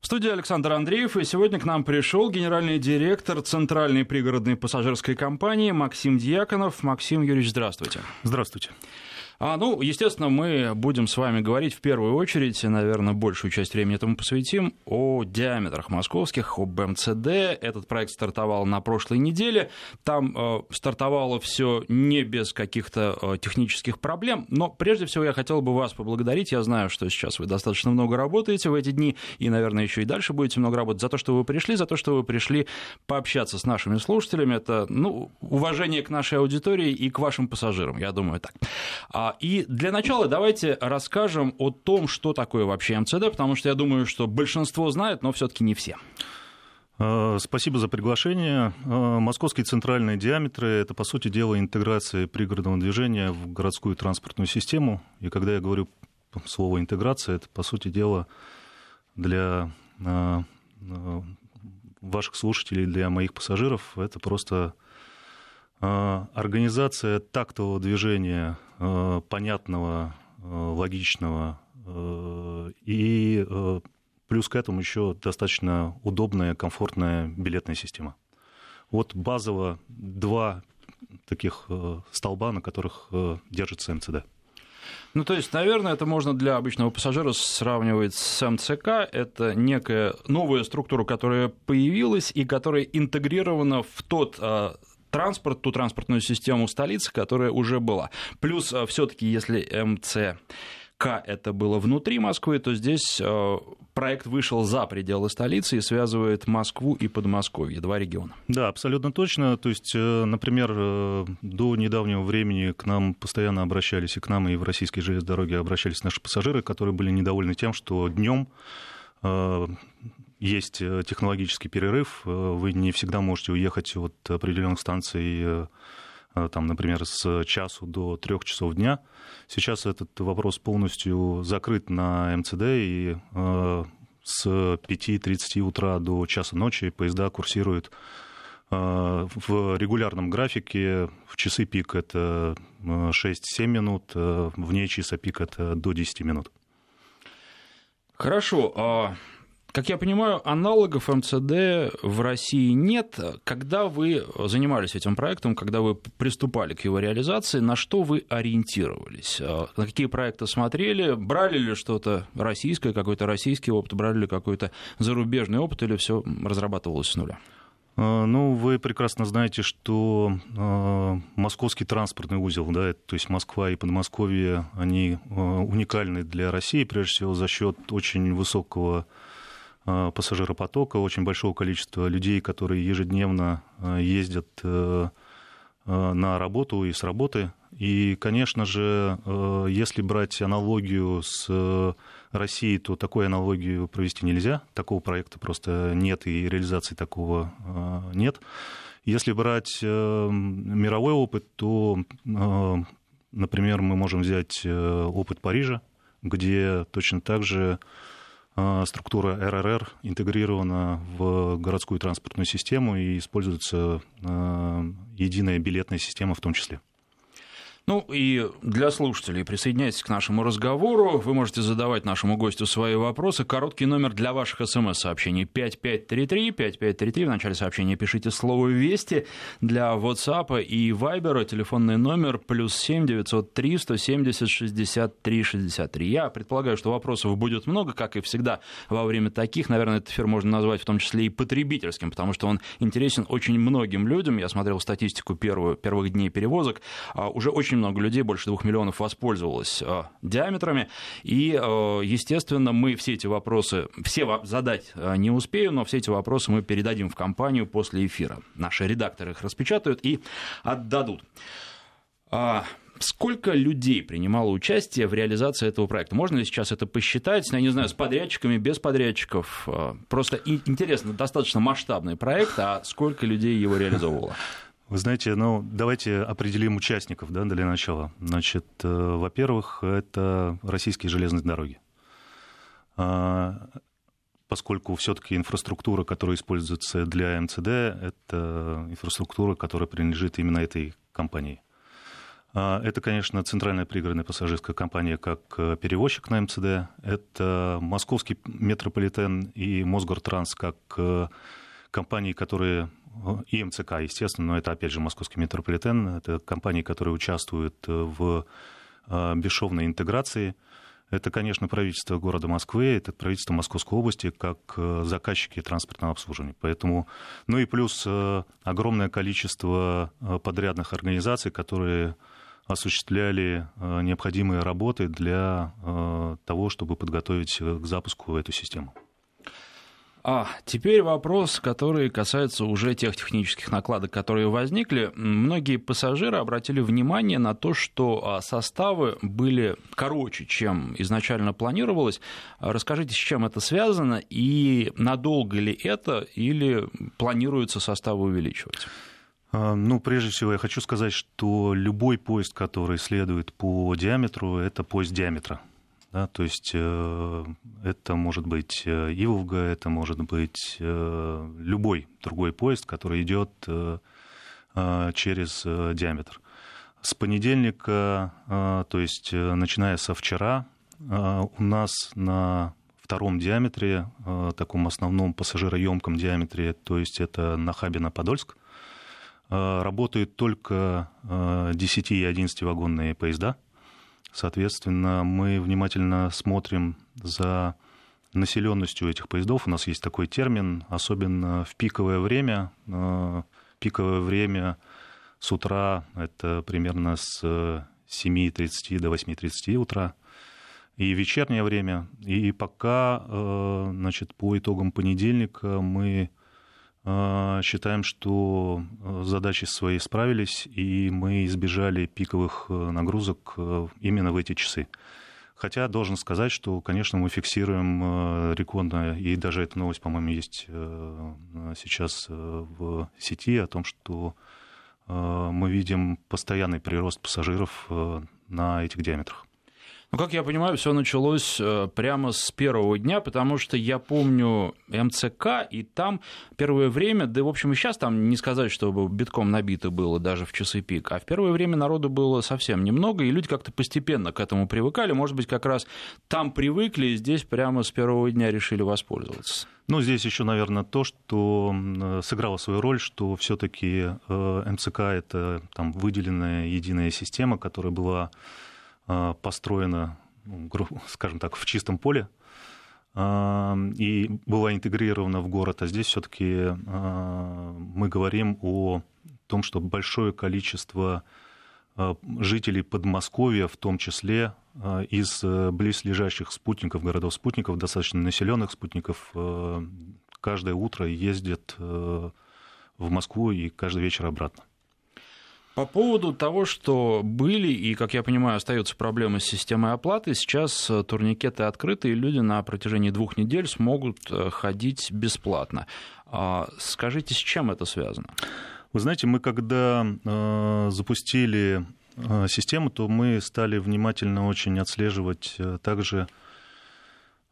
В студии Александр Андреев, и сегодня к нам пришел генеральный директор Центральной пригородной пассажирской компании Максим Дьяконов. Максим Юрьевич, здравствуйте. Здравствуйте. А, ну, естественно, мы будем с вами говорить в первую очередь, наверное, большую часть времени этому посвятим, о диаметрах московских, об МЦД. Этот проект стартовал на прошлой неделе. Там э, стартовало все не без каких-то э, технических проблем, но прежде всего я хотел бы вас поблагодарить. Я знаю, что сейчас вы достаточно много работаете в эти дни, и, наверное, еще и дальше будете много работать, за то, что вы пришли, за то, что вы пришли пообщаться с нашими слушателями. Это, ну, уважение к нашей аудитории и к вашим пассажирам, я думаю, так. А и для начала давайте расскажем о том, что такое вообще МЦД, потому что я думаю, что большинство знает, но все-таки не все. А, спасибо за приглашение. А, московские центральные диаметры – это, по сути дела, интеграция пригородного движения в городскую транспортную систему. И когда я говорю слово «интеграция», это, по сути дела, для а, ваших слушателей, для моих пассажиров, это просто организация тактового движения Э, понятного, э, логичного и плюс к этому еще достаточно удобная, комфортная билетная система. Вот базово два таких столба, на которых держится МЦД. Ну, то есть, наверное, это можно для обычного пассажира сравнивать с МЦК. Это некая новая структура, которая появилась и которая интегрирована в тот транспорт, ту транспортную систему столицы, которая уже была. Плюс э, все-таки, если МЦ это было внутри Москвы, то здесь э, проект вышел за пределы столицы и связывает Москву и Подмосковье, два региона. Да, абсолютно точно. То есть, э, например, до недавнего времени к нам постоянно обращались, и к нам, и в российские железные дороги обращались наши пассажиры, которые были недовольны тем, что днем есть э, технологический перерыв, э, вы не всегда можете уехать от определенных станций э, там, например, с часу до трех часов дня. Сейчас этот вопрос полностью закрыт на МЦД, и с 5.30 утра до часа ночи поезда курсируют в регулярном графике. В часы пик это 6-7 минут, вне часа пик это до 10 минут. Хорошо. Как я понимаю, аналогов МЦД в России нет. Когда вы занимались этим проектом, когда вы приступали к его реализации, на что вы ориентировались? А, на какие проекты смотрели? Брали ли что-то российское, какой-то российский опыт, брали ли какой-то зарубежный опыт, или все разрабатывалось с нуля? А, ну, вы прекрасно знаете, что э, московский транспортный узел, да, то есть Москва и Подмосковье, они э, уникальны для России, прежде всего за счет очень высокого пассажиропотока, очень большого количества людей, которые ежедневно э, ездят э, на работу и с работы. И, конечно же, если брать аналогию с Россией, то такой аналогию провести нельзя. Такого проекта просто нет, и реализации такого нет. Если брать мировой опыт, то, например, мы можем взять опыт Парижа, где точно так же структура РРР интегрирована в городскую транспортную систему и используется а, единая билетная система в том числе. Ну и для слушателей присоединяйтесь к нашему разговору. Вы можете задавать нашему гостю свои вопросы. Короткий номер для ваших смс-сообщений 5533. 5533. В начале сообщения пишите слово «Вести». Для WhatsApp и Viber телефонный номер плюс 7 903 170 63 63. Я предполагаю, что вопросов будет много, как и всегда во время таких. Наверное, этот эфир можно назвать в том числе и потребительским, потому что он интересен очень многим людям. Я смотрел статистику первую, первых дней перевозок. А, уже очень много людей, больше двух миллионов воспользовалось э, диаметрами. И, э, естественно, мы все эти вопросы, все задать э, не успею, но все эти вопросы мы передадим в компанию после эфира. Наши редакторы их распечатают и отдадут. А, сколько людей принимало участие в реализации этого проекта? Можно ли сейчас это посчитать? Я не знаю, с подрядчиками, без подрядчиков. Просто интересно, достаточно масштабный проект, а сколько людей его реализовывало? Вы знаете, ну, давайте определим участников да, для начала. Значит, э, во-первых, это российские железные дороги. А, поскольку все-таки инфраструктура, которая используется для МЦД, это инфраструктура, которая принадлежит именно этой компании. Это, конечно, центральная пригородная пассажирская компания как перевозчик на МЦД. Это московский метрополитен и Мосгортранс как компании, которые и МЦК, естественно, но это, опять же, московский метрополитен. Это компании, которые участвуют в бесшовной интеграции – это, конечно, правительство города Москвы, это правительство Московской области как э, заказчики транспортного обслуживания. Поэтому, ну и плюс э, огромное количество э, подрядных организаций, которые осуществляли необходимые работы для того, чтобы подготовить к запуску эту систему. А теперь вопрос, который касается уже тех технических накладок, которые возникли. Многие пассажиры обратили внимание на то, что а, составы были короче, чем изначально планировалось. Расскажите, с чем это связано и надолго ли это или планируется составы увеличивать? А, ну, прежде всего, я хочу сказать, что любой поезд, который следует по диаметру, это поезд диаметра. Да, то есть э, это может быть э, Иволга, это может быть э, любой другой поезд, который идет через диаметр. С понедельника, то есть начиная со вчера, у нас на втором диаметре, таком основном пассажироемком диаметре, то есть это на Нахабино-Подольск, работают только 10 и 11 вагонные поезда – Соответственно, мы внимательно смотрим за населенностью этих поездов. У нас есть такой термин, особенно в пиковое время. Э, пиковое время с утра это примерно с 7.30 до 8.30 утра и вечернее время. И пока э, значит, по итогам понедельника мы считаем, что э, задачи свои справились, и мы избежали пиковых э, нагрузок э, именно в эти часы. Хотя должен сказать, что, конечно, мы фиксируем рекордно, и даже эта новость, по-моему, есть сейчас в сети о том, что мы видим постоянный прирост пассажиров на этих диаметрах. Ну, как я понимаю, все началось э, прямо с первого дня, потому что я помню МЦК, и там первое время, да, в общем, и сейчас там не сказать, чтобы битком набито было даже в часы пик, а в первое время народу было совсем немного, и люди как-то постепенно к этому привыкали. Может быть, как раз там привыкли, и здесь прямо с первого дня решили воспользоваться. Ну, здесь еще, наверное, то, что сыграло свою роль, что все-таки э, МЦК это там выделенная единая система, которая была построена, ну, скажем так, в чистом поле а, и была интегрирована в город, а здесь все-таки а, мы говорим о том, что большое количество жителей Подмосковья, в том числе из близлежащих спутников, городов-спутников, достаточно населенных спутников, каждое утро ездят в Москву и каждый вечер обратно. По поводу того, что были и, как я понимаю, остаются проблемы с системой оплаты, сейчас э, турникеты открыты, и люди на протяжении двух недель смогут э, ходить бесплатно. А скажите, с чем это связано? Вы знаете, мы когда э, запустили систему, то мы стали внимательно очень отслеживать также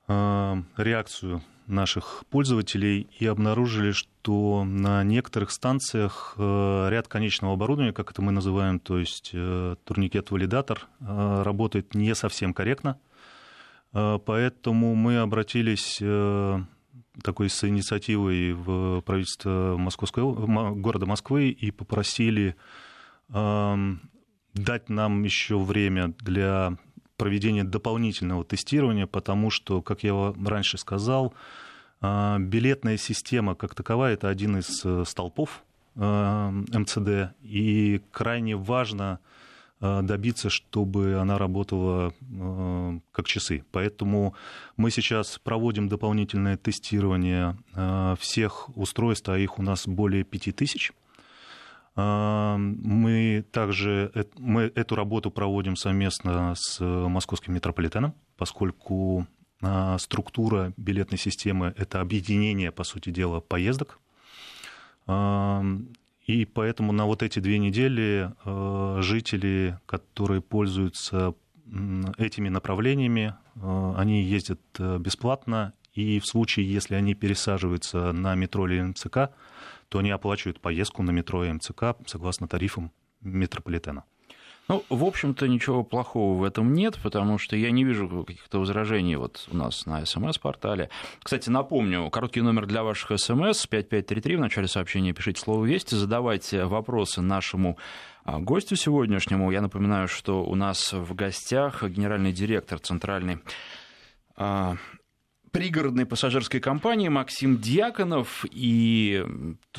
реакцию наших пользователей и обнаружили, что на некоторых станциях э, ряд конечного оборудования, как это мы называем, то есть э, турникет-валидатор, э, работает не совсем корректно. Поэтому мы обратились такой с инициативой в правительство Московской, города Москвы и попросили дать нам еще время для проведения дополнительного тестирования, потому что, как я раньше сказал, а, билетная система как таковая – это один из э, столпов э, МЦД, и крайне важно э, добиться, чтобы она работала как часы. Поэтому мы сейчас проводим дополнительное тестирование всех устройств, а их у нас более 5000. Мы также мы эту работу проводим совместно с московским метрополитеном, поскольку а, структура билетной системы – это объединение, по сути дела, поездок. И поэтому на вот эти две недели а, жители, которые пользуются этими направлениями, а, они ездят бесплатно, и в случае, если они пересаживаются на метро или МЦК, то они оплачивают поездку на метро и МЦК согласно тарифам метрополитена. Ну, в общем-то, ничего плохого в этом нет, потому что я не вижу каких-то возражений вот у нас на СМС-портале. Кстати, напомню, короткий номер для ваших СМС 5533. В начале сообщения пишите слово «Вести», задавайте вопросы нашему а, гостю сегодняшнему. Я напоминаю, что у нас в гостях генеральный директор Центральной а, пригородной пассажирской компании Максим Дьяконов. И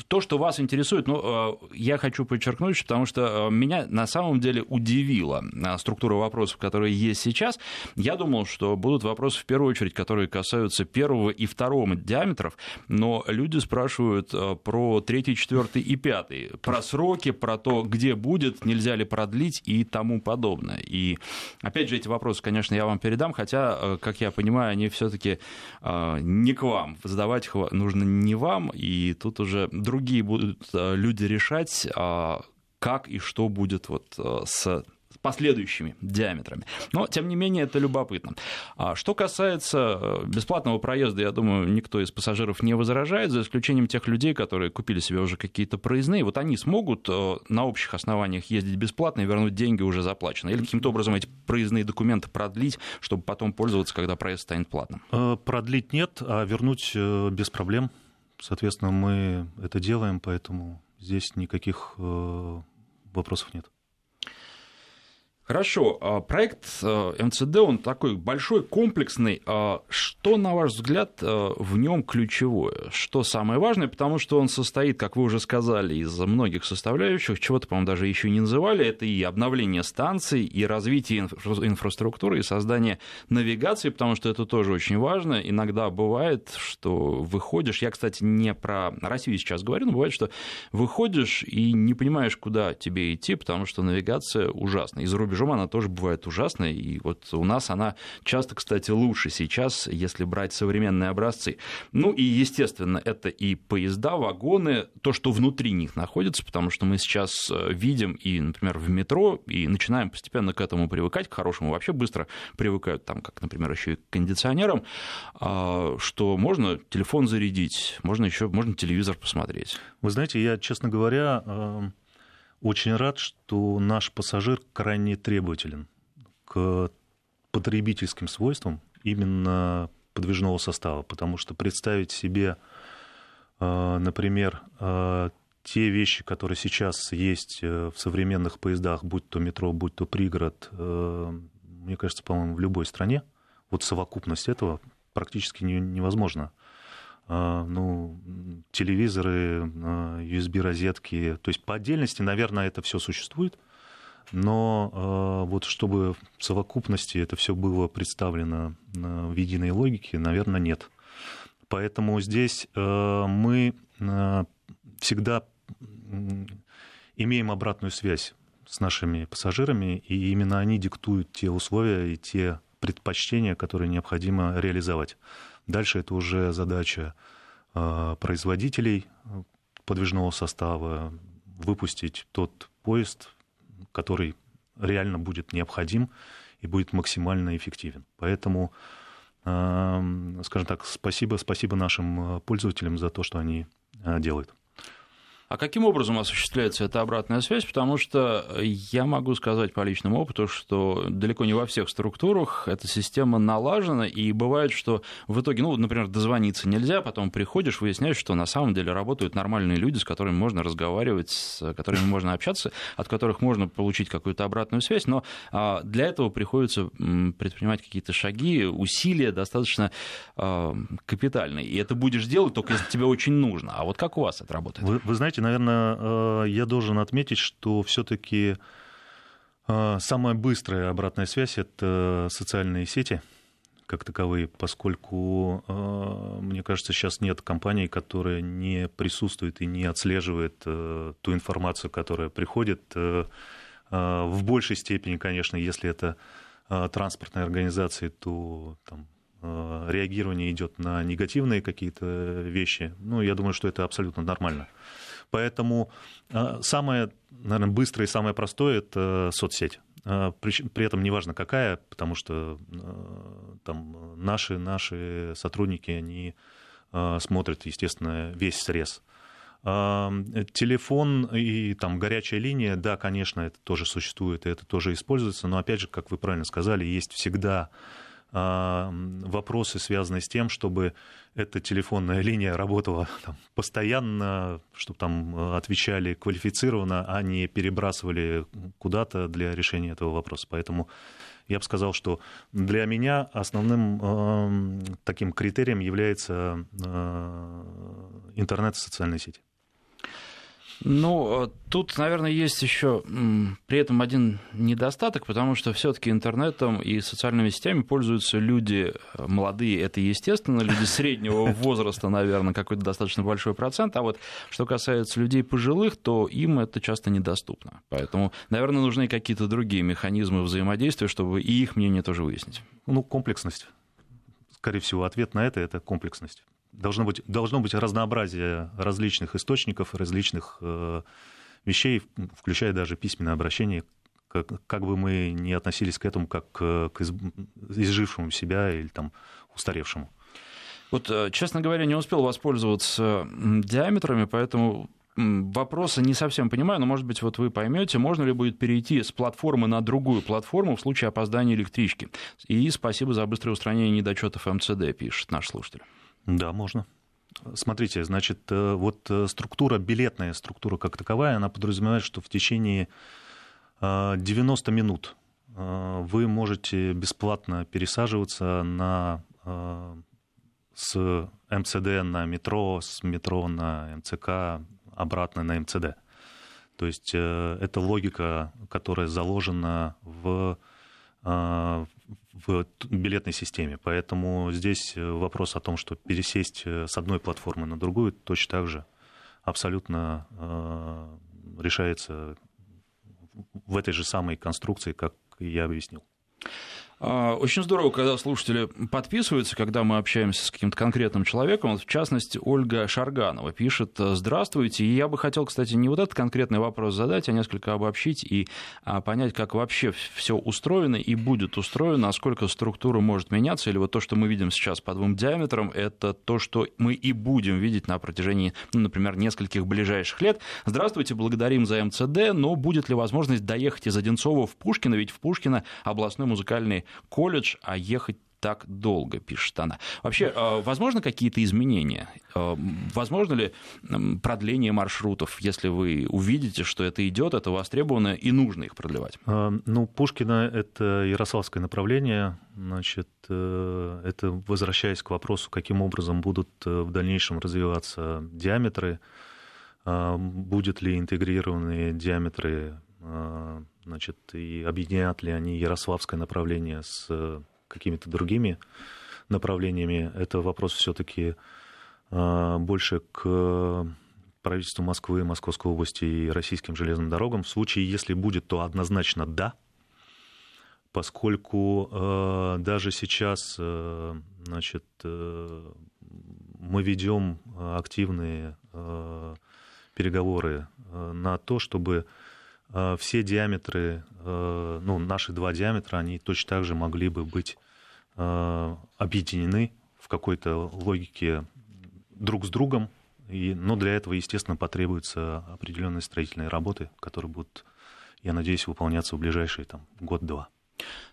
то, что вас интересует, ну, э, я хочу подчеркнуть, потому что э, меня на самом деле удивила э, структура вопросов, которые есть сейчас. Я думал, что будут вопросы в первую очередь, которые касаются первого и второго диаметров, но люди спрашивают про третий, четвертый и пятый, про сроки, про то, где будет, нельзя ли продлить и тому подобное. И опять же, эти вопросы, конечно, я вам передам, хотя, как я понимаю, они все-таки не к вам. Задавать нужно не вам, и тут уже другие будут а, люди решать, а, как и что будет вот с последующими диаметрами. Но, тем не менее, это любопытно. А что касается э, бесплатного проезда, я думаю, никто из пассажиров не возражает, за исключением тех людей, которые купили себе уже какие-то проездные. Вот они смогут э, на общих основаниях ездить бесплатно и вернуть деньги уже заплаченные. Или каким-то образом эти проездные документы продлить, чтобы потом пользоваться, когда проезд станет платным? Э, продлить нет, а вернуть без проблем. Соответственно, мы это делаем, поэтому здесь никаких вопросов нет. Хорошо, а, проект э, МЦД, он такой большой, комплексный. А что, на ваш взгляд, э, в нем ключевое? Что самое важное? Потому что он состоит, как вы уже сказали, из многих составляющих, чего-то, по-моему, даже еще не называли. Это и обновление станций, и развитие инфра- инфраструктуры, и создание навигации, потому что это тоже очень важно. Иногда бывает, что выходишь, я, кстати, не про Россию сейчас говорю, но бывает, что выходишь и не понимаешь, куда тебе идти, потому что навигация ужасна. Из рубежа рубежом она тоже бывает ужасная, и вот у нас она часто, кстати, лучше сейчас, если брать современные образцы. Ну и, естественно, это и поезда, вагоны, то, что внутри них находится, потому что мы сейчас э, видим и, например, в метро, и начинаем постепенно к этому привыкать, к хорошему вообще быстро привыкают, там, как, например, еще и к кондиционерам, а, что можно телефон зарядить, можно еще можно телевизор посмотреть. Вы знаете, я, честно говоря, эм, очень рад, что наш пассажир крайне требователен к потребительским свойствам именно подвижного состава, потому что представить себе, э, например, э, те вещи, которые сейчас есть э, в современных поездах, будь то метро, будь то пригород, мне кажется, по-моему, в любой стране, вот совокупность этого практически невозможно. А, ну, телевизоры, USB-розетки. То есть по отдельности, наверное, это все существует, но а, вот чтобы в совокупности это все было представлено в единой логике, наверное, нет. Поэтому здесь а, мы всегда имеем обратную связь с нашими пассажирами, и именно они диктуют те условия и те предпочтения, которые необходимо реализовать. Дальше это уже задача а, производителей э, подвижного состава выпустить тот поезд, который реально будет необходим и будет максимально эффективен. Поэтому, а, скажем так, спасибо, спасибо нашим э, пользователям за то, что они э, делают. А каким образом осуществляется эта обратная связь? Потому что я могу сказать по личному опыту, что далеко не во всех структурах эта система налажена, и бывает, что в итоге, ну, например, дозвониться нельзя, потом приходишь, выясняешь, что на самом деле работают нормальные люди, с которыми можно разговаривать, с которыми можно общаться, от которых можно получить какую-то обратную связь, но а, для этого приходится предпринимать какие-то шаги, усилия достаточно а, капитальные. И это будешь делать только если тебе очень нужно. А вот как у вас это работает? Вы, вы знаете, наверное, э, я должен отметить, что все-таки э, самая быстрая обратная связь это социальные сети как таковые, поскольку, э, мне кажется, сейчас нет компании, которая не присутствует и не отслеживает ту информацию, которая приходит. В большей степени, конечно, если это транспортные организации, то там, реагирование идет на негативные какие-то вещи. Ну, я думаю, что это абсолютно нормально. Поэтому а, самое, наверное, быстрое и самое простое – это соцсеть. А, при, при этом неважно какая, потому что там наши, наши сотрудники, они смотрят, естественно, весь срез. Телефон и там горячая линия, да, конечно, это тоже существует, и это тоже используется, но опять же, как вы правильно сказали, есть всегда вопросы, связанные с тем, чтобы эта телефонная линия работала там, постоянно, чтобы там э, отвечали квалифицированно, а не перебрасывали куда-то для решения этого вопроса. Поэтому я бы сказал, что для меня основным э, таким критерием является э, интернет и социальные сети. Ну, э, тут, наверное, есть еще при этом один недостаток, потому что все-таки интернетом и социальными сетями пользуются люди э, молодые, это естественно, люди среднего возраста, наверное, какой-то достаточно большой процент, а вот что касается людей пожилых, то им это часто недоступно. Поэтому, наверное, нужны какие-то другие механизмы взаимодействия, чтобы и их мнение тоже выяснить. Ну, комплексность. Скорее всего, ответ на это – это комплексность должно быть, должно быть разнообразие различных источников, различных э, вещей, включая даже письменное обращение, как, как бы мы ни относились к этому, как к, к изжившему себя или там устаревшему. Вот, э, честно говоря, не успел воспользоваться диаметрами, поэтому вопросы не совсем понимаю, но, может быть, вот вы поймете, можно ли будет перейти с платформы на другую платформу в случае опоздания электрички. И спасибо за быстрое устранение недочетов МЦД, пишет наш слушатель. Да, можно. Смотрите, значит, э, вот э, структура, билетная структура как таковая, она подразумевает, что в течение 90 э, минут вы можете бесплатно пересаживаться на, с МЦД на метро, с метро на МЦК, обратно на МЦД. То есть это логика, которая заложена в, в билетной системе. Поэтому здесь э, вопрос о том, что пересесть э, с одной платформы на другую точно так же абсолютно э, решается в этой же самой конструкции, как я объяснил. А, очень здорово, когда слушатели подписываются, когда мы общаемся с каким-то конкретным человеком. Вот, в частности, Ольга Шарганова пишет «Здравствуйте». И я бы хотел, кстати, не вот этот конкретный вопрос задать, а несколько обобщить и а, понять, как вообще все устроено и будет устроено, насколько структура может меняться, или вот то, что мы видим сейчас по двум диаметрам, это то, что мы и будем видеть на протяжении, ну, например, нескольких ближайших лет. Здравствуйте, благодарим за МЦД, но будет ли возможность доехать из Одинцова в Пушкино, ведь в Пушкино областной музыкальный колледж, а ехать так долго, пишет она. Вообще, а, возможно какие-то изменения? А, возможно ли продление маршрутов, если вы увидите, что это идет, это востребовано и нужно их продлевать? А, ну, Пушкина — это ярославское направление. Значит, э, это возвращаясь к вопросу, каким образом будут э, в дальнейшем развиваться диаметры, будет ли интегрированные диаметры значит, и объединят ли они Ярославское направление с э, какими-то другими направлениями, это вопрос все-таки э, больше к правительству Москвы, Московской области и российским железным дорогам. В случае, если будет, то однозначно да, поскольку э, даже сейчас значит, мы ведем активные переговоры на то, чтобы все диаметры, э, ну, наши два диаметра, они точно так же могли бы быть э, объединены в какой-то логике друг с другом, и, но для этого, естественно, потребуются определенные строительные работы, которые будут, я надеюсь, выполняться в ближайшие там, год-два.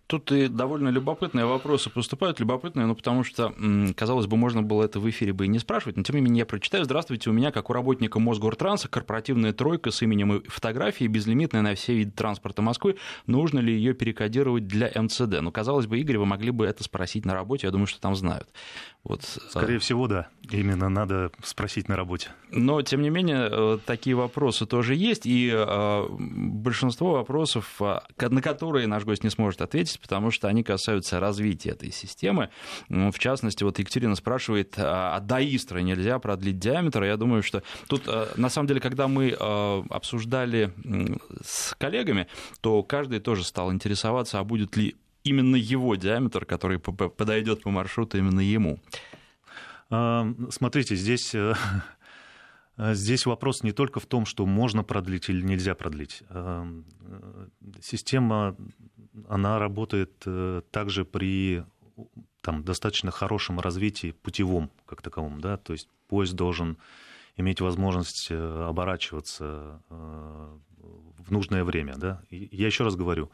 Тут и довольно любопытные вопросы поступают, любопытные, ну, потому что, казалось бы, можно было это в эфире бы и не спрашивать, но тем не менее я прочитаю. Здравствуйте, у меня, как у работника Мосгортранса, корпоративная тройка с именем и фотографией, безлимитная на все виды транспорта Москвы. Нужно ли ее перекодировать для МЦД? Ну, казалось бы, Игорь, вы могли бы это спросить на работе, я думаю, что там знают. Вот. Скорее а всего, да. Именно надо спросить на работе. Но, тем не менее, э, такие вопросы тоже есть, и э, большинство вопросов, э, на которые наш гость не сможет ответить, есть, потому что они касаются развития этой системы. Ну, в частности, вот Екатерина спрашивает, а до Истры нельзя продлить диаметр? Я думаю, что тут, э, на самом деле, когда мы э, обсуждали с коллегами, то каждый тоже стал интересоваться, а будет ли именно его диаметр, который подойдет по маршруту именно ему. А, смотрите, здесь э, Здесь вопрос не только в том, что можно продлить или нельзя продлить. Система она работает э, также при там, достаточно хорошем развитии путевом как таковом. Да? То есть поезд должен иметь возможность оборачиваться в нужное время. Да? Я еще раз говорю,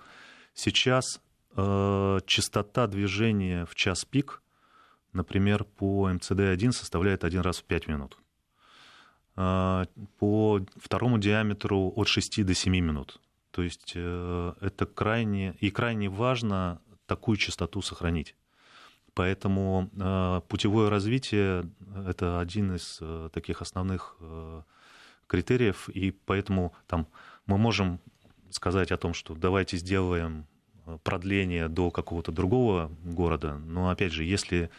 сейчас частота движения в час пик, например, по МЦД-1 составляет один раз в 5 минут. По второму диаметру от 6 до 7 минут. То есть э, это крайне и крайне важно такую частоту сохранить. Поэтому э, путевое развитие — это один из э, таких основных критериев, и поэтому там мы можем сказать о том, что давайте сделаем продление до какого-то другого города, но опять же, если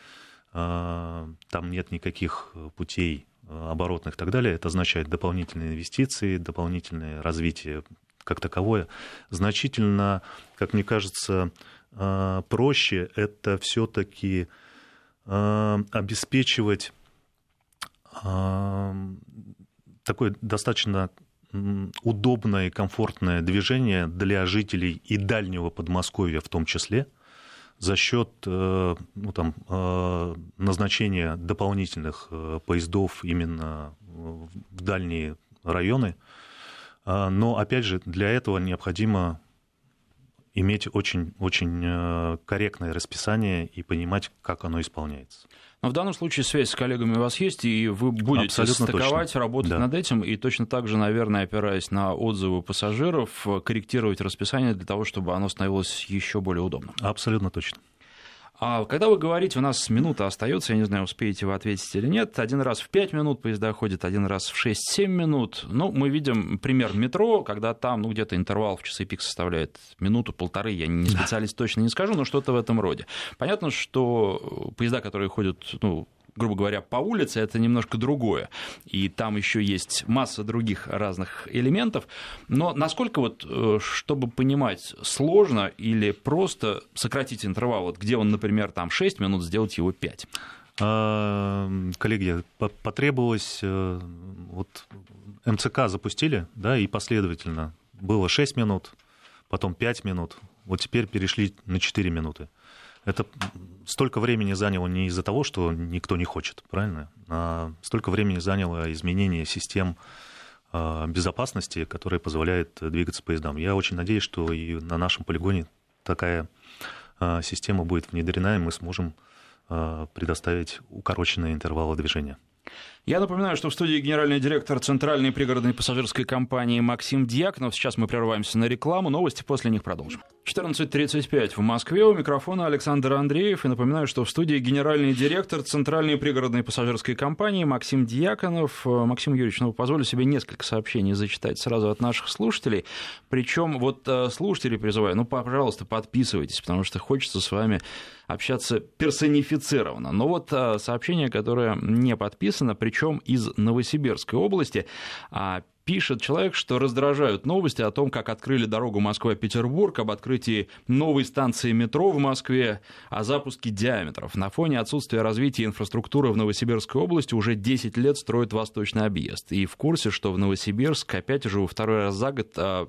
там нет никаких путей оборотных и так далее, это означает дополнительные инвестиции, дополнительное развитие как таковое, значительно, как мне кажется, а, проще это все-таки а, обеспечивать а, такое достаточно удобное и комфортное движение для жителей и дальнего Подмосковья в том числе за счет э, ну, там, назначения дополнительных э, поездов именно в дальние районы, но, опять же, для этого необходимо иметь очень, очень э, корректное расписание и понимать, как оно исполняется. Но в данном случае связь с коллегами у вас есть, и вы будете Абсолютно стыковать, точно. работать да. над этим, и точно так же, наверное, опираясь на отзывы пассажиров, корректировать расписание для того, чтобы оно становилось еще более удобным. Абсолютно точно. А когда вы говорите, у нас минута остается, я не знаю, успеете вы ответить или нет, один раз в 5 минут поезда ходят, один раз в 6-7 минут. Ну, мы видим пример метро, когда там, ну, где-то интервал в часы пик составляет минуту-полторы, я не специалист точно не скажу, но что-то в этом роде. Понятно, что поезда, которые ходят, ну, грубо говоря, по улице, это немножко другое. И там еще есть масса других разных элементов. Но насколько вот, э, чтобы понимать, сложно или просто сократить интервал, вот где он, например, там 6 минут, сделать его 5? А, коллеги, потребовалось, э, вот МЦК запустили, да, и последовательно было 6 минут, потом 5 минут, вот теперь перешли на 4 минуты это столько времени заняло не из-за того, что никто не хочет, правильно? А столько времени заняло изменение систем а, безопасности, которые позволяют двигаться поездам. Я очень надеюсь, что и на нашем полигоне такая а, система будет внедрена, и мы сможем а, предоставить укороченные интервалы движения. Я напоминаю, что в студии генеральный директор Центральной пригородной пассажирской компании Максим Дьяконов. Сейчас мы прерываемся на рекламу. Новости после них продолжим. 14.35 в Москве. У микрофона Александр Андреев. И напоминаю, что в студии генеральный директор Центральной пригородной пассажирской компании Максим Дьяконов. Максим Юрьевич, ну, позволю себе несколько сообщений зачитать сразу от наших слушателей. Причем вот э, слушателей призываю, ну, пожалуйста, подписывайтесь, потому что хочется с вами общаться персонифицированно. Но вот э, сообщение, которое не подписано, причем из Новосибирской области. А пишет человек, что раздражают новости о том, как открыли дорогу Москва-Петербург, об открытии новой станции метро в Москве, о запуске диаметров. На фоне отсутствия развития инфраструктуры в Новосибирской области уже 10 лет строят восточный объезд. И в курсе, что в Новосибирск опять уже во второй раз за год а,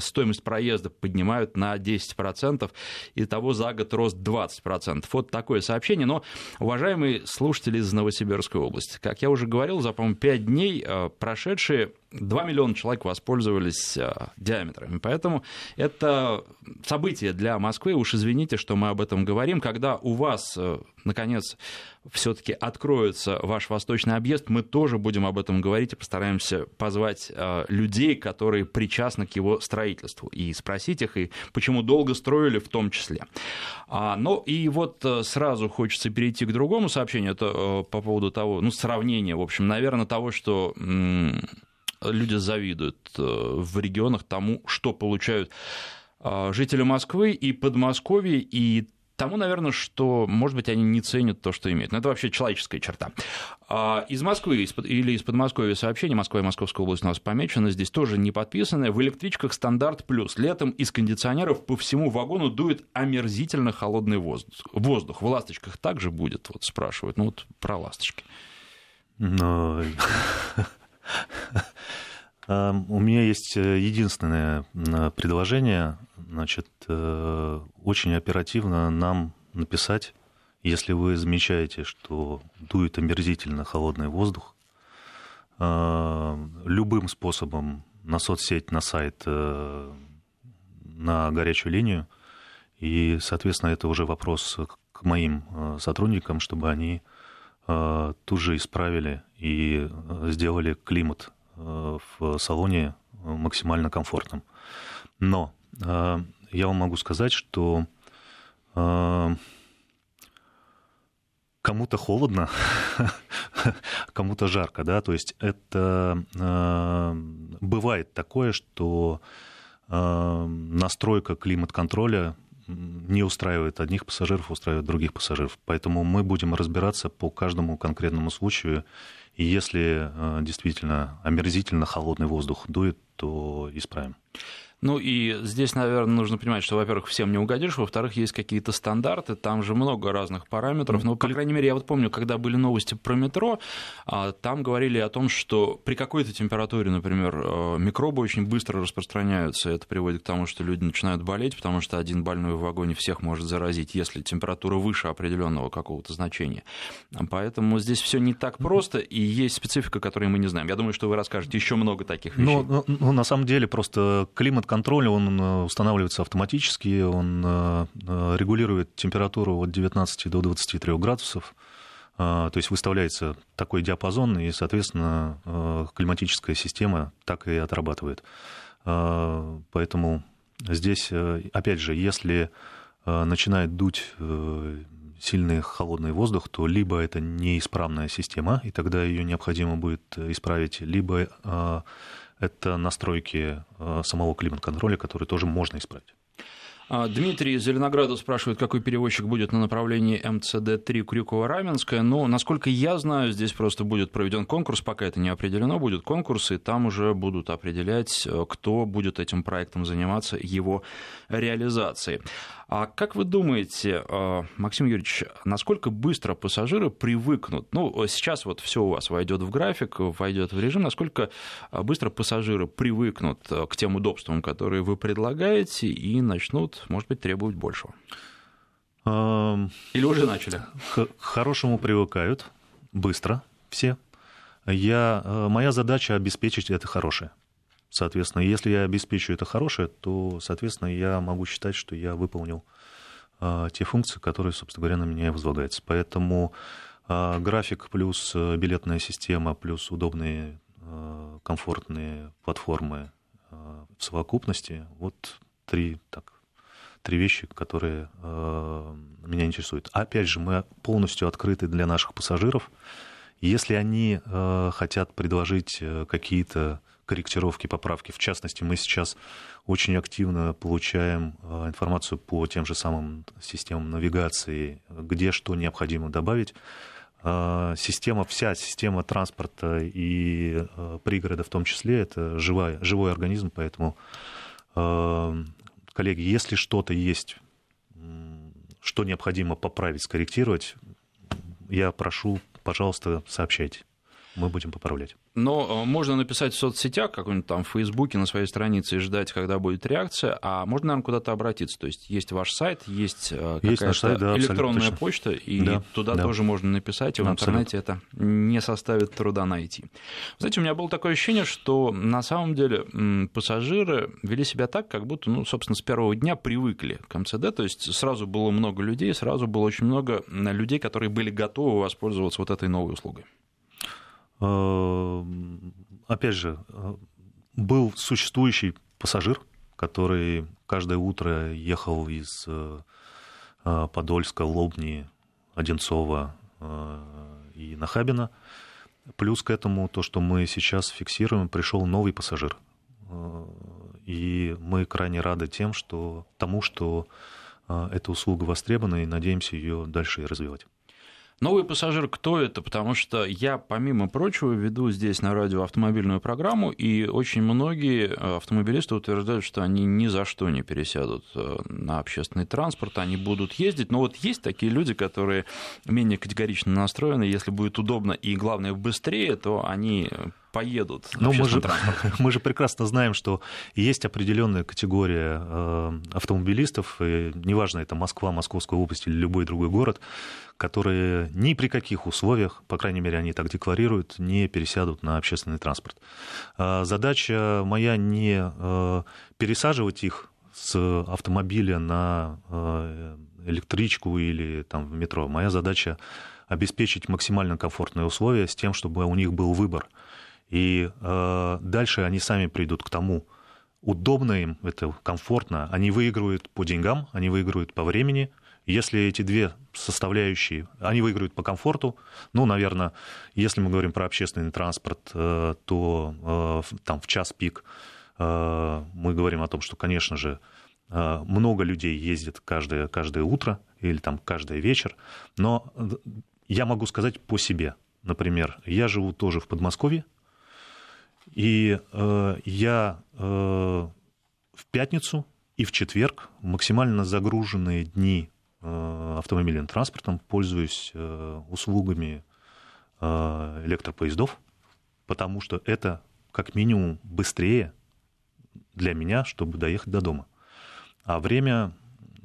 стоимость проезда поднимают на 10%, и того за год рост 20%. Вот такое сообщение. Но, уважаемые слушатели из Новосибирской области, как я уже говорил, за, по-моему, 5 дней а, прошедшие 2 миллиона человек воспользовались а, диаметрами. Поэтому это событие для Москвы. Уж извините, что мы об этом говорим. Когда у вас, э, наконец, все-таки откроется ваш восточный объезд, мы тоже будем об этом говорить и постараемся позвать а, людей, которые причастны к его строительству, и спросить их, и почему долго строили в том числе. А, ну и вот э, сразу хочется перейти к другому сообщению, это э, по поводу того, ну, сравнения, в общем, наверное, того, что люди завидуют э, в регионах тому, что получают э, жители Москвы и Подмосковья, и тому, наверное, что, может быть, они не ценят то, что имеют. Но это вообще человеческая черта. А, из Москвы или из Подмосковья сообщение, Москва и Московская область у нас помечены, здесь тоже не подписаны. В электричках стандарт плюс. Летом из кондиционеров по всему вагону дует омерзительно холодный воздух. воздух. В «Ласточках» также будет, вот спрашивают. Ну вот про «Ласточки». Но... У меня есть э, единственное предложение. Значит, э, очень оперативно нам написать, если вы замечаете, что дует омерзительно холодный воздух, любым способом на соцсеть, на сайт, на горячую линию. И, соответственно, это уже вопрос к моим сотрудникам, чтобы они тут же исправили и сделали климат в салоне максимально комфортным. Но я вам могу сказать, что кому-то холодно, кому-то жарко, да, то есть это э, бывает такое, что э, настройка климат-контроля не устраивает одних пассажиров, устраивает других пассажиров. Поэтому мы будем разбираться по каждому конкретному случаю. И если э, действительно омерзительно холодный воздух дует, то исправим. Ну и здесь, наверное, нужно понимать, что, во-первых, всем не угодишь, во-вторых, есть какие-то стандарты, там же много разных параметров. Но, по крайней мере, я вот помню, когда были новости про метро, а, там говорили о том, что при какой-то температуре, например, э, микробы очень быстро распространяются. Это приводит к тому, что люди начинают болеть, потому что один больной в вагоне всех может заразить, если температура выше определенного какого-то значения. Поэтому здесь все не так просто, и есть специфика, которую мы не знаем. Я думаю, что вы расскажете еще много таких вещей. Ну, ну, ну на самом деле, просто климат контроль, он э, устанавливается автоматически, он э, э, регулирует температуру от 19 до 23 градусов. То есть выставляется такой диапазон, и, соответственно, климатическая система так и отрабатывает. Поэтому здесь, опять же, если начинает дуть сильный холодный воздух, то либо это неисправная система, и тогда ее необходимо будет исправить, либо это настройки э, самого климат-контроля, которые тоже можно исправить. А, Дмитрий из Зеленограда спрашивает, какой перевозчик будет на направлении МЦД-3 Крюково-Раменское. Но, насколько я знаю, здесь просто будет проведен конкурс, пока это не определено, будет конкурс, и там уже будут определять, э, кто будет этим проектом заниматься, его реализацией. А как вы думаете, э, Максим Юрьевич, насколько быстро пассажиры привыкнут? Ну, сейчас вот все у вас войдет в график, войдет в режим. Насколько быстро пассажиры привыкнут э, к тем удобствам, которые вы предлагаете, и начнут может быть, требуют большего? Или уже начали? К хорошему привыкают быстро все. Я, э, моя задача обеспечить это хорошее. Соответственно, если я обеспечу это хорошее, то, соответственно, я могу считать, что я выполнил э, те функции, которые, собственно говоря, на меня возлагаются. Поэтому э, график плюс билетная система плюс удобные, комфортные платформы в совокупности, вот три так три вещи, которые э, меня интересуют. Опять же, мы полностью открыты для наших пассажиров. Если они э, хотят предложить э, какие-то корректировки, поправки, в частности, мы сейчас очень активно получаем э, информацию по тем же самым системам навигации, где что необходимо добавить. Э, система, вся система транспорта и э, пригорода в том числе, это живая, живой организм, поэтому коллеги, если что-то есть, что необходимо поправить, скорректировать, я прошу, пожалуйста, сообщайте. Мы будем поправлять. Но э, можно написать в соцсетях, как-нибудь там в Фейсбуке на своей странице и ждать, когда будет реакция, а можно, наверное, куда-то обратиться. То есть есть ваш сайт, есть, э, есть какая-то сайт, да, электронная почта, и да, туда да. тоже можно написать, и в интернете это не составит труда найти. Знаете, у меня было такое ощущение, что на самом деле пассажиры вели себя так, как будто, ну, собственно, с первого дня привыкли к МЦД, то есть сразу было много людей, сразу было очень много людей, которые были готовы воспользоваться вот этой новой услугой. Э, опять же, э, был существующий пассажир, который каждое утро ехал из э, Подольска, Лобни, Одинцова и Нахабина. Плюс к этому то, что мы сейчас фиксируем, пришел новый пассажир. И мы крайне рады тем, что, тому, что эта услуга востребована, и надеемся ее дальше развивать. Новый пассажир, кто это? Потому что я, помимо прочего, веду здесь на радио автомобильную программу, и очень многие э, автомобилисты утверждают, что они ни за что не пересядут э, на общественный транспорт, они будут ездить. Но вот есть такие люди, которые менее категорично настроены, если будет удобно и, главное, быстрее, то они поедут ну, мы же, мы же прекрасно знаем, что есть определенная категория э, автомобилистов, и неважно, это Москва, Московская область или любой другой город, которые ни при каких условиях, по крайней мере, они так декларируют, не пересядут на общественный транспорт. Э, задача моя не э, пересаживать их с автомобиля на э, электричку или там, в метро. Моя задача обеспечить максимально комфортные условия с тем, чтобы у них был выбор. И э, дальше они сами придут к тому, удобно им, это комфортно, они выигрывают по деньгам, они выигрывают по времени. Если эти две составляющие, они выигрывают по комфорту, ну, наверное, если мы говорим про общественный транспорт, э, то э, там в час пик э, мы говорим о том, что, конечно же, э, много людей ездит каждое, каждое утро или там каждый вечер, но я могу сказать по себе. Например, я живу тоже в Подмосковье, и э, я э, в пятницу и в четверг максимально загруженные дни э, автомобильным транспортом пользуюсь э, услугами э, электропоездов, потому что это как минимум быстрее для меня, чтобы доехать до дома. А время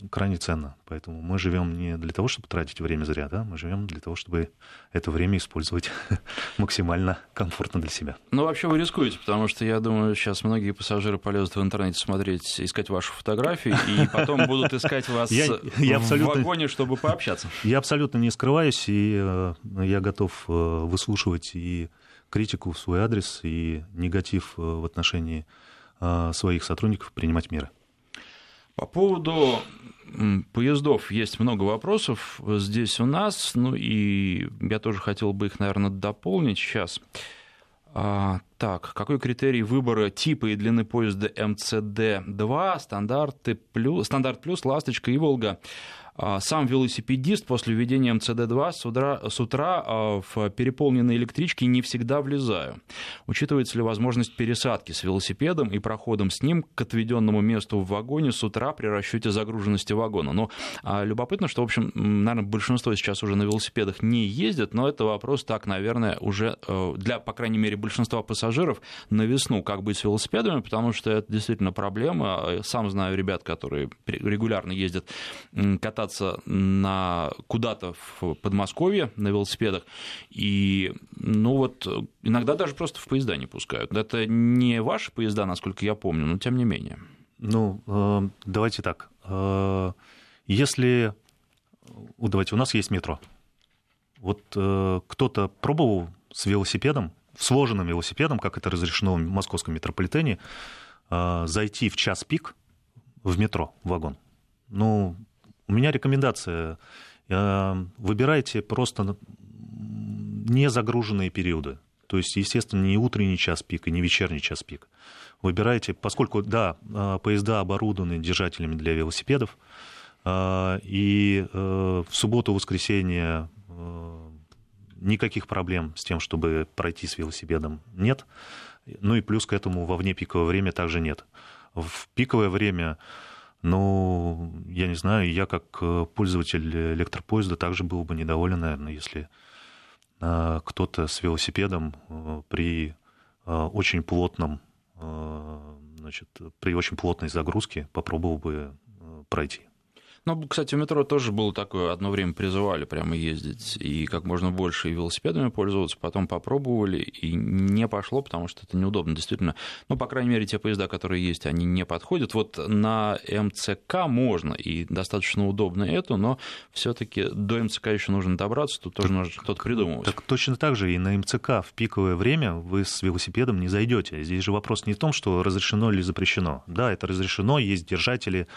крайне ценно. Поэтому мы живем не для того, чтобы тратить время зря, да, мы живем для того, чтобы это время использовать максимально комфортно для себя. Ну, вообще вы рискуете, потому что я думаю, сейчас многие пассажиры полезут в интернете смотреть, искать вашу фотографию, и потом будут искать вас я, я в вагоне, чтобы пообщаться. Я абсолютно не скрываюсь, и э, я готов э, выслушивать и критику в свой адрес, и негатив э, в отношении своих сотрудников принимать меры. По поводу поездов есть много вопросов здесь у нас, ну и я тоже хотел бы их, наверное, дополнить сейчас. Так, какой критерий выбора типа и длины поезда МЦД-2, стандарты плюс, стандарт плюс, ласточка и Волга? А, сам велосипедист после введения МЦД-2 с утра, с утра а, в переполненные электрички не всегда влезаю. Учитывается ли возможность пересадки с велосипедом и проходом с ним к отведенному месту в вагоне с утра при расчете загруженности вагона? Но а, любопытно, что, в общем, наверное, большинство сейчас уже на велосипедах не ездят, но это вопрос так, наверное, уже э, для, по крайней мере, большинства пассажиров на весну, как быть с велосипедами, потому что это действительно проблема. Сам знаю ребят, которые регулярно ездят кататься кататься на куда-то в Подмосковье на велосипедах, и, ну вот, иногда даже просто в поезда не пускают. Это не ваши поезда, насколько я помню, но тем не менее. Ну, э, давайте так. Э, если... Давайте, у нас есть метро. Вот э, кто-то пробовал с велосипедом, сложенным велосипедом, как это разрешено в московском метрополитене, зайти в час пик в метро, в вагон? Ну, у меня рекомендация. Э, выбирайте просто не загруженные периоды. То есть, естественно, не утренний час пик и не вечерний час пик. Выбирайте, поскольку, да, э, поезда оборудованы держателями для велосипедов, э, и в субботу-воскресенье никаких проблем с тем, чтобы пройти с велосипедом, нет. Ну и плюс к этому во внепиковое время также нет. В пиковое время ну, я не знаю, я как э, пользователь электропоезда также был бы недоволен, наверное, если э, кто-то с велосипедом э, при очень плотном, значит, при очень плотной загрузке попробовал бы пройти. Ну, кстати, в метро тоже было такое, одно время призывали прямо ездить и как можно больше велосипедами пользоваться, потом попробовали, и не пошло, потому что это неудобно, действительно. Ну, по крайней мере, те поезда, которые есть, они не подходят. Вот на МЦК можно, и достаточно удобно это, но все таки до МЦК еще нужно добраться, тут тоже нужно что-то придумывать. Так точно так же и на МЦК в пиковое время вы с велосипедом не зайдете. Здесь же вопрос не в том, что разрешено или запрещено. Да, это разрешено, есть держатели,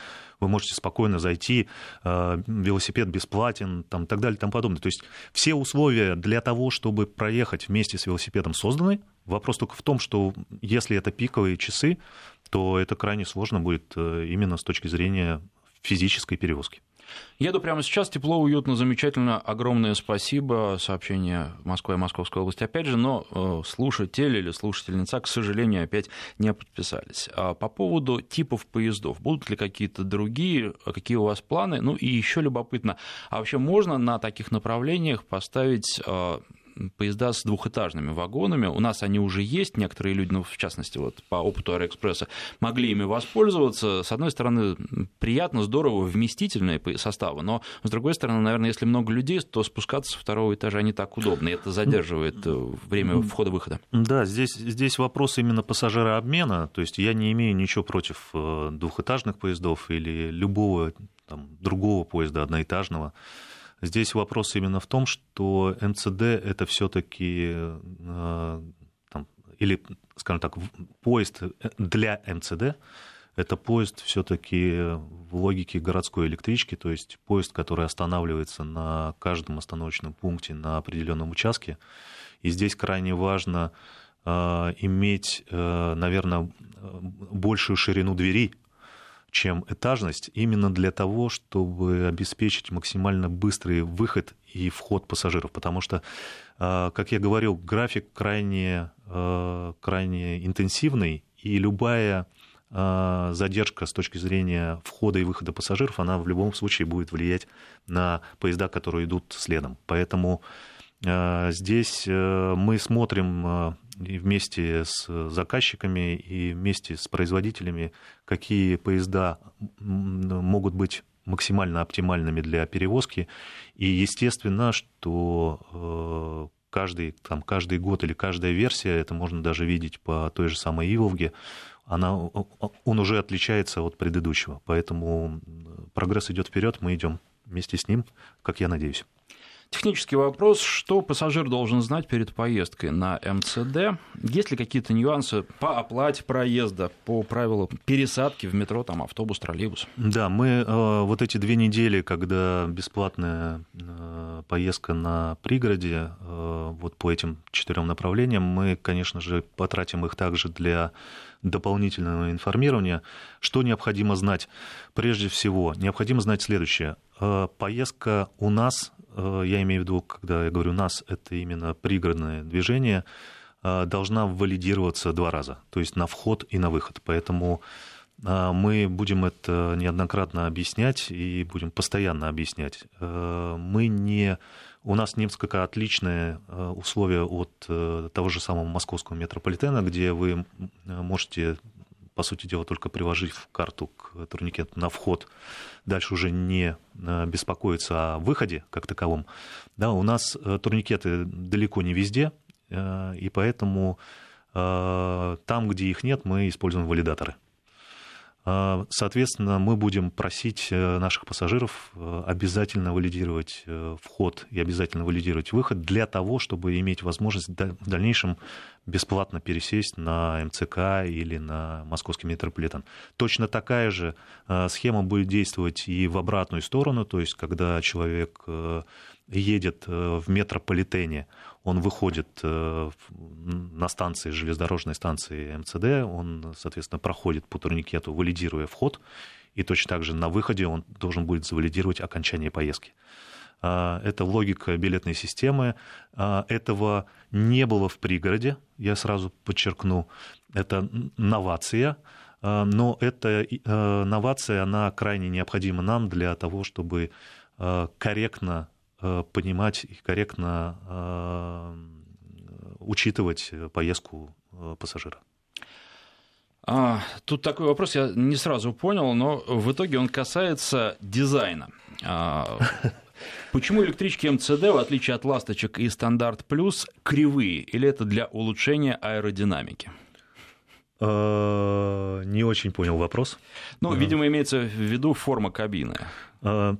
вы можете спокойно зайти, э, велосипед бесплатен, там, так далее тому подобное. То есть все условия для того, чтобы проехать вместе с велосипедом созданы. Вопрос только в том, что если это пиковые часы, то это крайне сложно будет э, именно с точки зрения физической перевозки. Еду прямо сейчас, тепло, уютно, замечательно. Огромное спасибо. Сообщение Москва и Московская область опять же, но э, слушатель или слушательница, к сожалению, опять не подписались. А по поводу типов поездов, будут ли какие-то другие, какие у вас планы? Ну и еще любопытно, а вообще можно на таких направлениях поставить э, поезда с двухэтажными вагонами. У нас они уже есть, некоторые люди, ну, в частности, вот по опыту Аэроэкспресса, могли ими воспользоваться. С одной стороны, приятно, здорово, вместительные составы, но, с другой стороны, наверное, если много людей, то спускаться со второго этажа не так удобно, и это задерживает э, время входа-выхода. Да, здесь, здесь вопрос именно пассажирообмена, то есть я не имею ничего против э, двухэтажных поездов или любого там, другого поезда одноэтажного. Здесь вопрос именно в том, что МЦД это все-таки э, или, скажем так, поезд для МЦД это поезд все-таки в логике городской электрички, то есть поезд, который останавливается на каждом остановочном пункте на определенном участке. И здесь крайне важно э, иметь, э, наверное, большую ширину двери, чем этажность, именно для того, чтобы обеспечить максимально быстрый выход и вход пассажиров. Потому что, э, как я говорил, график крайне, э, крайне интенсивный, и любая э, задержка с точки зрения входа и выхода пассажиров, она в любом случае будет влиять на поезда, которые идут следом. Поэтому здесь мы смотрим и вместе с заказчиками и вместе с производителями, какие поезда могут быть максимально оптимальными для перевозки. И естественно, что э, каждый, там, каждый год или каждая версия, это можно даже видеть по той же самой Иволге, она, он уже отличается от предыдущего. Поэтому прогресс идет вперед, мы идем вместе с ним, как я надеюсь. Технический вопрос, что пассажир должен знать перед поездкой на МЦД? Есть ли какие-то нюансы по оплате проезда, по правилам пересадки в метро, там, автобус, троллейбус? Да, мы э, вот эти две недели, когда бесплатная э, поездка на пригороде, э, вот по этим четырем направлениям, мы, конечно же, потратим их также для дополнительного информирования. Что необходимо знать? Прежде всего, необходимо знать следующее. Поездка у нас Э, я имею в виду, когда я говорю нас, это именно пригородное движение, э, должна валидироваться два раза, то есть на вход и на выход. Поэтому э, мы будем это неоднократно объяснять и будем постоянно объяснять. Мы не... У нас несколько отличные условия от того же самого московского метрополитена, где вы можете по сути дела, только приложив карту к турникету на вход, дальше уже не э, беспокоиться о выходе как таковом. Да, у нас э, турникеты далеко не везде, э, и поэтому там, где их нет, мы используем валидаторы. Соответственно, мы будем просить наших пассажиров обязательно валидировать вход и обязательно валидировать выход для того, чтобы иметь возможность в дальнейшем бесплатно пересесть на МЦК или на московский метрополитен. Точно такая же схема будет действовать и в обратную сторону, то есть когда человек едет в метрополитене, он выходит э, на станции, железнодорожной станции МЦД, он, соответственно, проходит по турникету, валидируя вход, и точно так же на выходе он должен будет завалидировать окончание поездки. А, это логика билетной системы. А, этого не было в пригороде, я сразу подчеркну. Это новация, а, но эта новация, она крайне необходима нам для того, чтобы корректно понимать и корректно учитывать поездку пассажира. А, тут такой вопрос я не сразу понял, но в итоге он касается дизайна. А, почему электрички МЦД, в отличие от ласточек и стандарт плюс, кривые? Или это для улучшения аэродинамики? Не очень понял вопрос. Ну, видимо, имеется в виду форма кабины. А,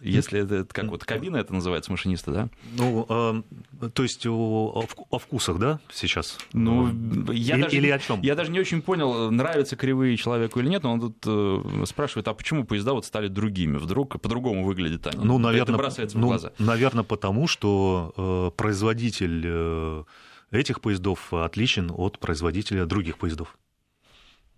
Если это как вот кабина это называется машиниста, да? Ну, то есть о, о вкусах, да, сейчас? Ну, я или, даже, или о чем? Я даже не очень понял, нравятся кривые человеку или нет, но он тут э, спрашивает, а почему поезда вот стали другими? Вдруг по-другому выглядят они? Ну, наверное, это бросается в ну, глаза. Наверное, потому что э, производитель э, этих поездов отличен от производителя других поездов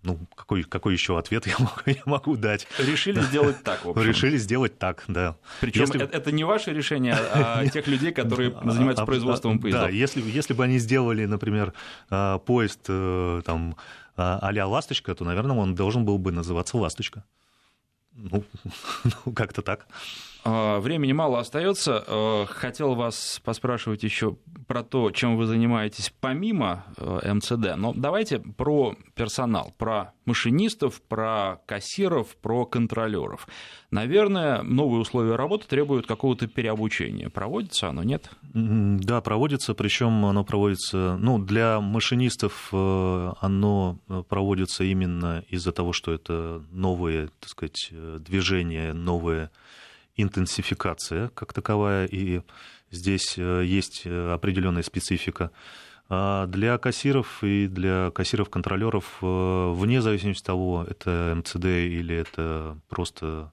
ну, какой, какой еще ответ я могу, я могу дать? Решили сделать так, в общем. Решили сделать так, да. Причем если... это, это не ваше решение, а тех людей, которые занимаются производством поездов. Да, если, если бы они сделали, например, а, поезд э, там, а-ля «Ласточка», то, наверное, он должен был бы называться «Ласточка». Ну, ну как-то так. А, времени мало остается. А, хотел вас поспрашивать еще про то, чем вы занимаетесь помимо э, МЦД. Но давайте про персонал, про машинистов, про кассиров, про контролеров. Наверное, новые условия работы требуют какого-то переобучения. Проводится оно, нет? Да, проводится, причем оно проводится, ну, для машинистов э, оно проводится именно из-за того, что это новые, так сказать, э, движения, новые интенсификация как таковая, и здесь э, есть э, определенная специфика. А для кассиров и для кассиров-контролеров, э, вне зависимости от того, это МЦД или это просто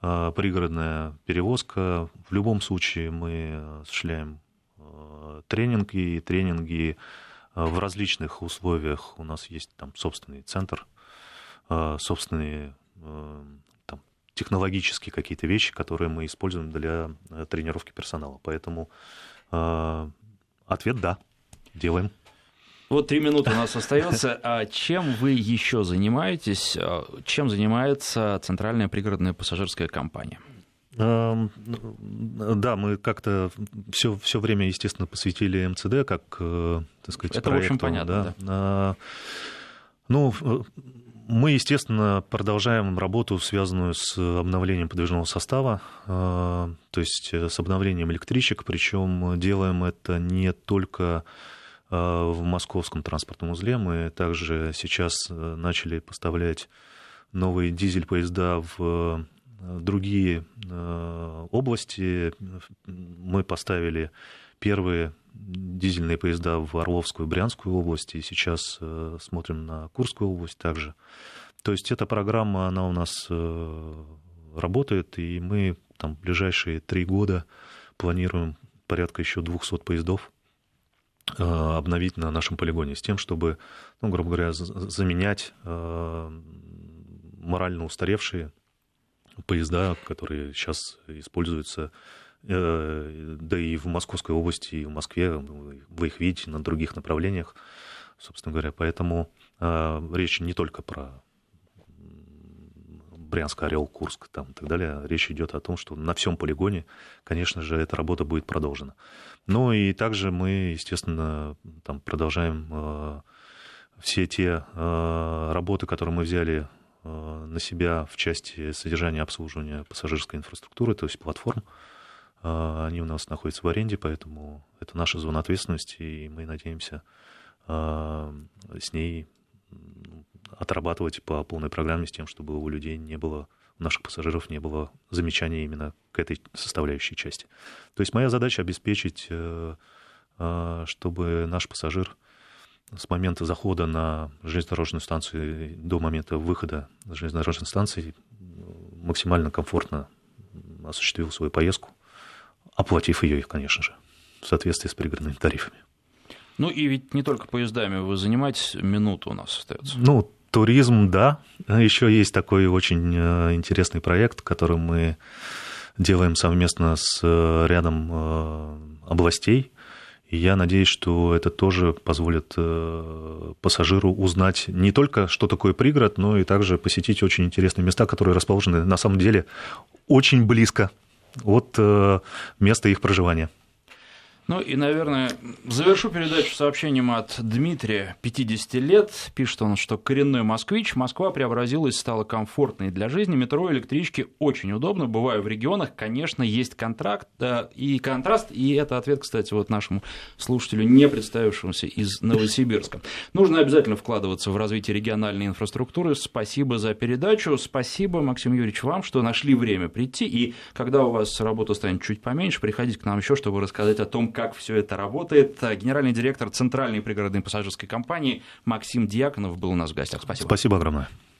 пригородная перевозка, в любом случае мы осуществляем тренинги, и тренинги в различных условиях. У нас есть там собственный центр, собственные технологические какие-то вещи, которые мы используем для э, тренировки персонала. Поэтому э, ответ да, делаем. Вот три минуты у нас остается. А чем вы еще занимаетесь? А, чем занимается Центральная пригородная пассажирская компания? Эм, да, мы как-то все, все время, естественно, посвятили МЦД как, э, так сказать, Это, проекту, в общем, понятно, да. да. А, ну, мы, естественно, продолжаем работу, связанную с обновлением подвижного состава, э, то есть э, с обновлением электричек, причем делаем это не только э, в московском транспортном узле, мы также сейчас начали поставлять новые дизель-поезда в другие области. Мы поставили первые дизельные поезда в Орловскую и Брянскую области, и сейчас э, смотрим на Курскую область также. То есть эта программа, она у нас э, работает, и мы там ближайшие три года планируем порядка еще 200 поездов э, обновить на нашем полигоне с тем, чтобы, ну, грубо говоря, заменять морально устаревшие поезда, которые сейчас используются да и в Московской области, и в Москве, вы их видите на других направлениях, собственно говоря. Поэтому э, речь не только про Брянск, Орел, Курск там, и так далее. Речь идет о том, что на всем полигоне, конечно же, эта работа будет продолжена. Ну и также мы, естественно, там продолжаем э, все те э, работы, которые мы взяли э, на себя в части содержания обслуживания пассажирской инфраструктуры, то есть платформ, они у нас находятся в аренде, поэтому это наша зона ответственности, и мы надеемся а, с ней отрабатывать по полной программе с тем, чтобы у людей не было, у наших пассажиров не было замечаний именно к этой составляющей части. То есть моя задача обеспечить, э, а, чтобы наш пассажир с момента захода на железнодорожную станцию до момента выхода с железнодорожной станции максимально комфортно осуществил свою поездку, оплатив ее, конечно же, в соответствии с пригородными тарифами. Ну и ведь не только поездами вы занимаетесь, минуту у нас остается. Ну, туризм, да. Еще есть такой очень э, интересный проект, который мы делаем совместно с э, рядом э, областей. И я надеюсь, что это тоже позволит пассажиру узнать не только, что такое пригород, но и также посетить очень интересные места, которые расположены на самом деле очень близко от э, места их проживания. Ну и, наверное, завершу передачу сообщением от Дмитрия, 50 лет. Пишет он, что коренной москвич. Москва преобразилась, стала комфортной для жизни. Метро, электрички очень удобно. Бываю в регионах, конечно, есть контракт да, и контраст. И это ответ, кстати, вот нашему слушателю, не представившемуся из Новосибирска. Нужно обязательно вкладываться в развитие региональной инфраструктуры. Спасибо за передачу. Спасибо, Максим Юрьевич, вам, что нашли время прийти. И когда у вас работа станет чуть поменьше, приходите к нам еще, чтобы рассказать о том, как все это работает. Генеральный директор Центральной пригородной пассажирской компании Максим Дьяконов был у нас в гостях. Спасибо. Спасибо огромное.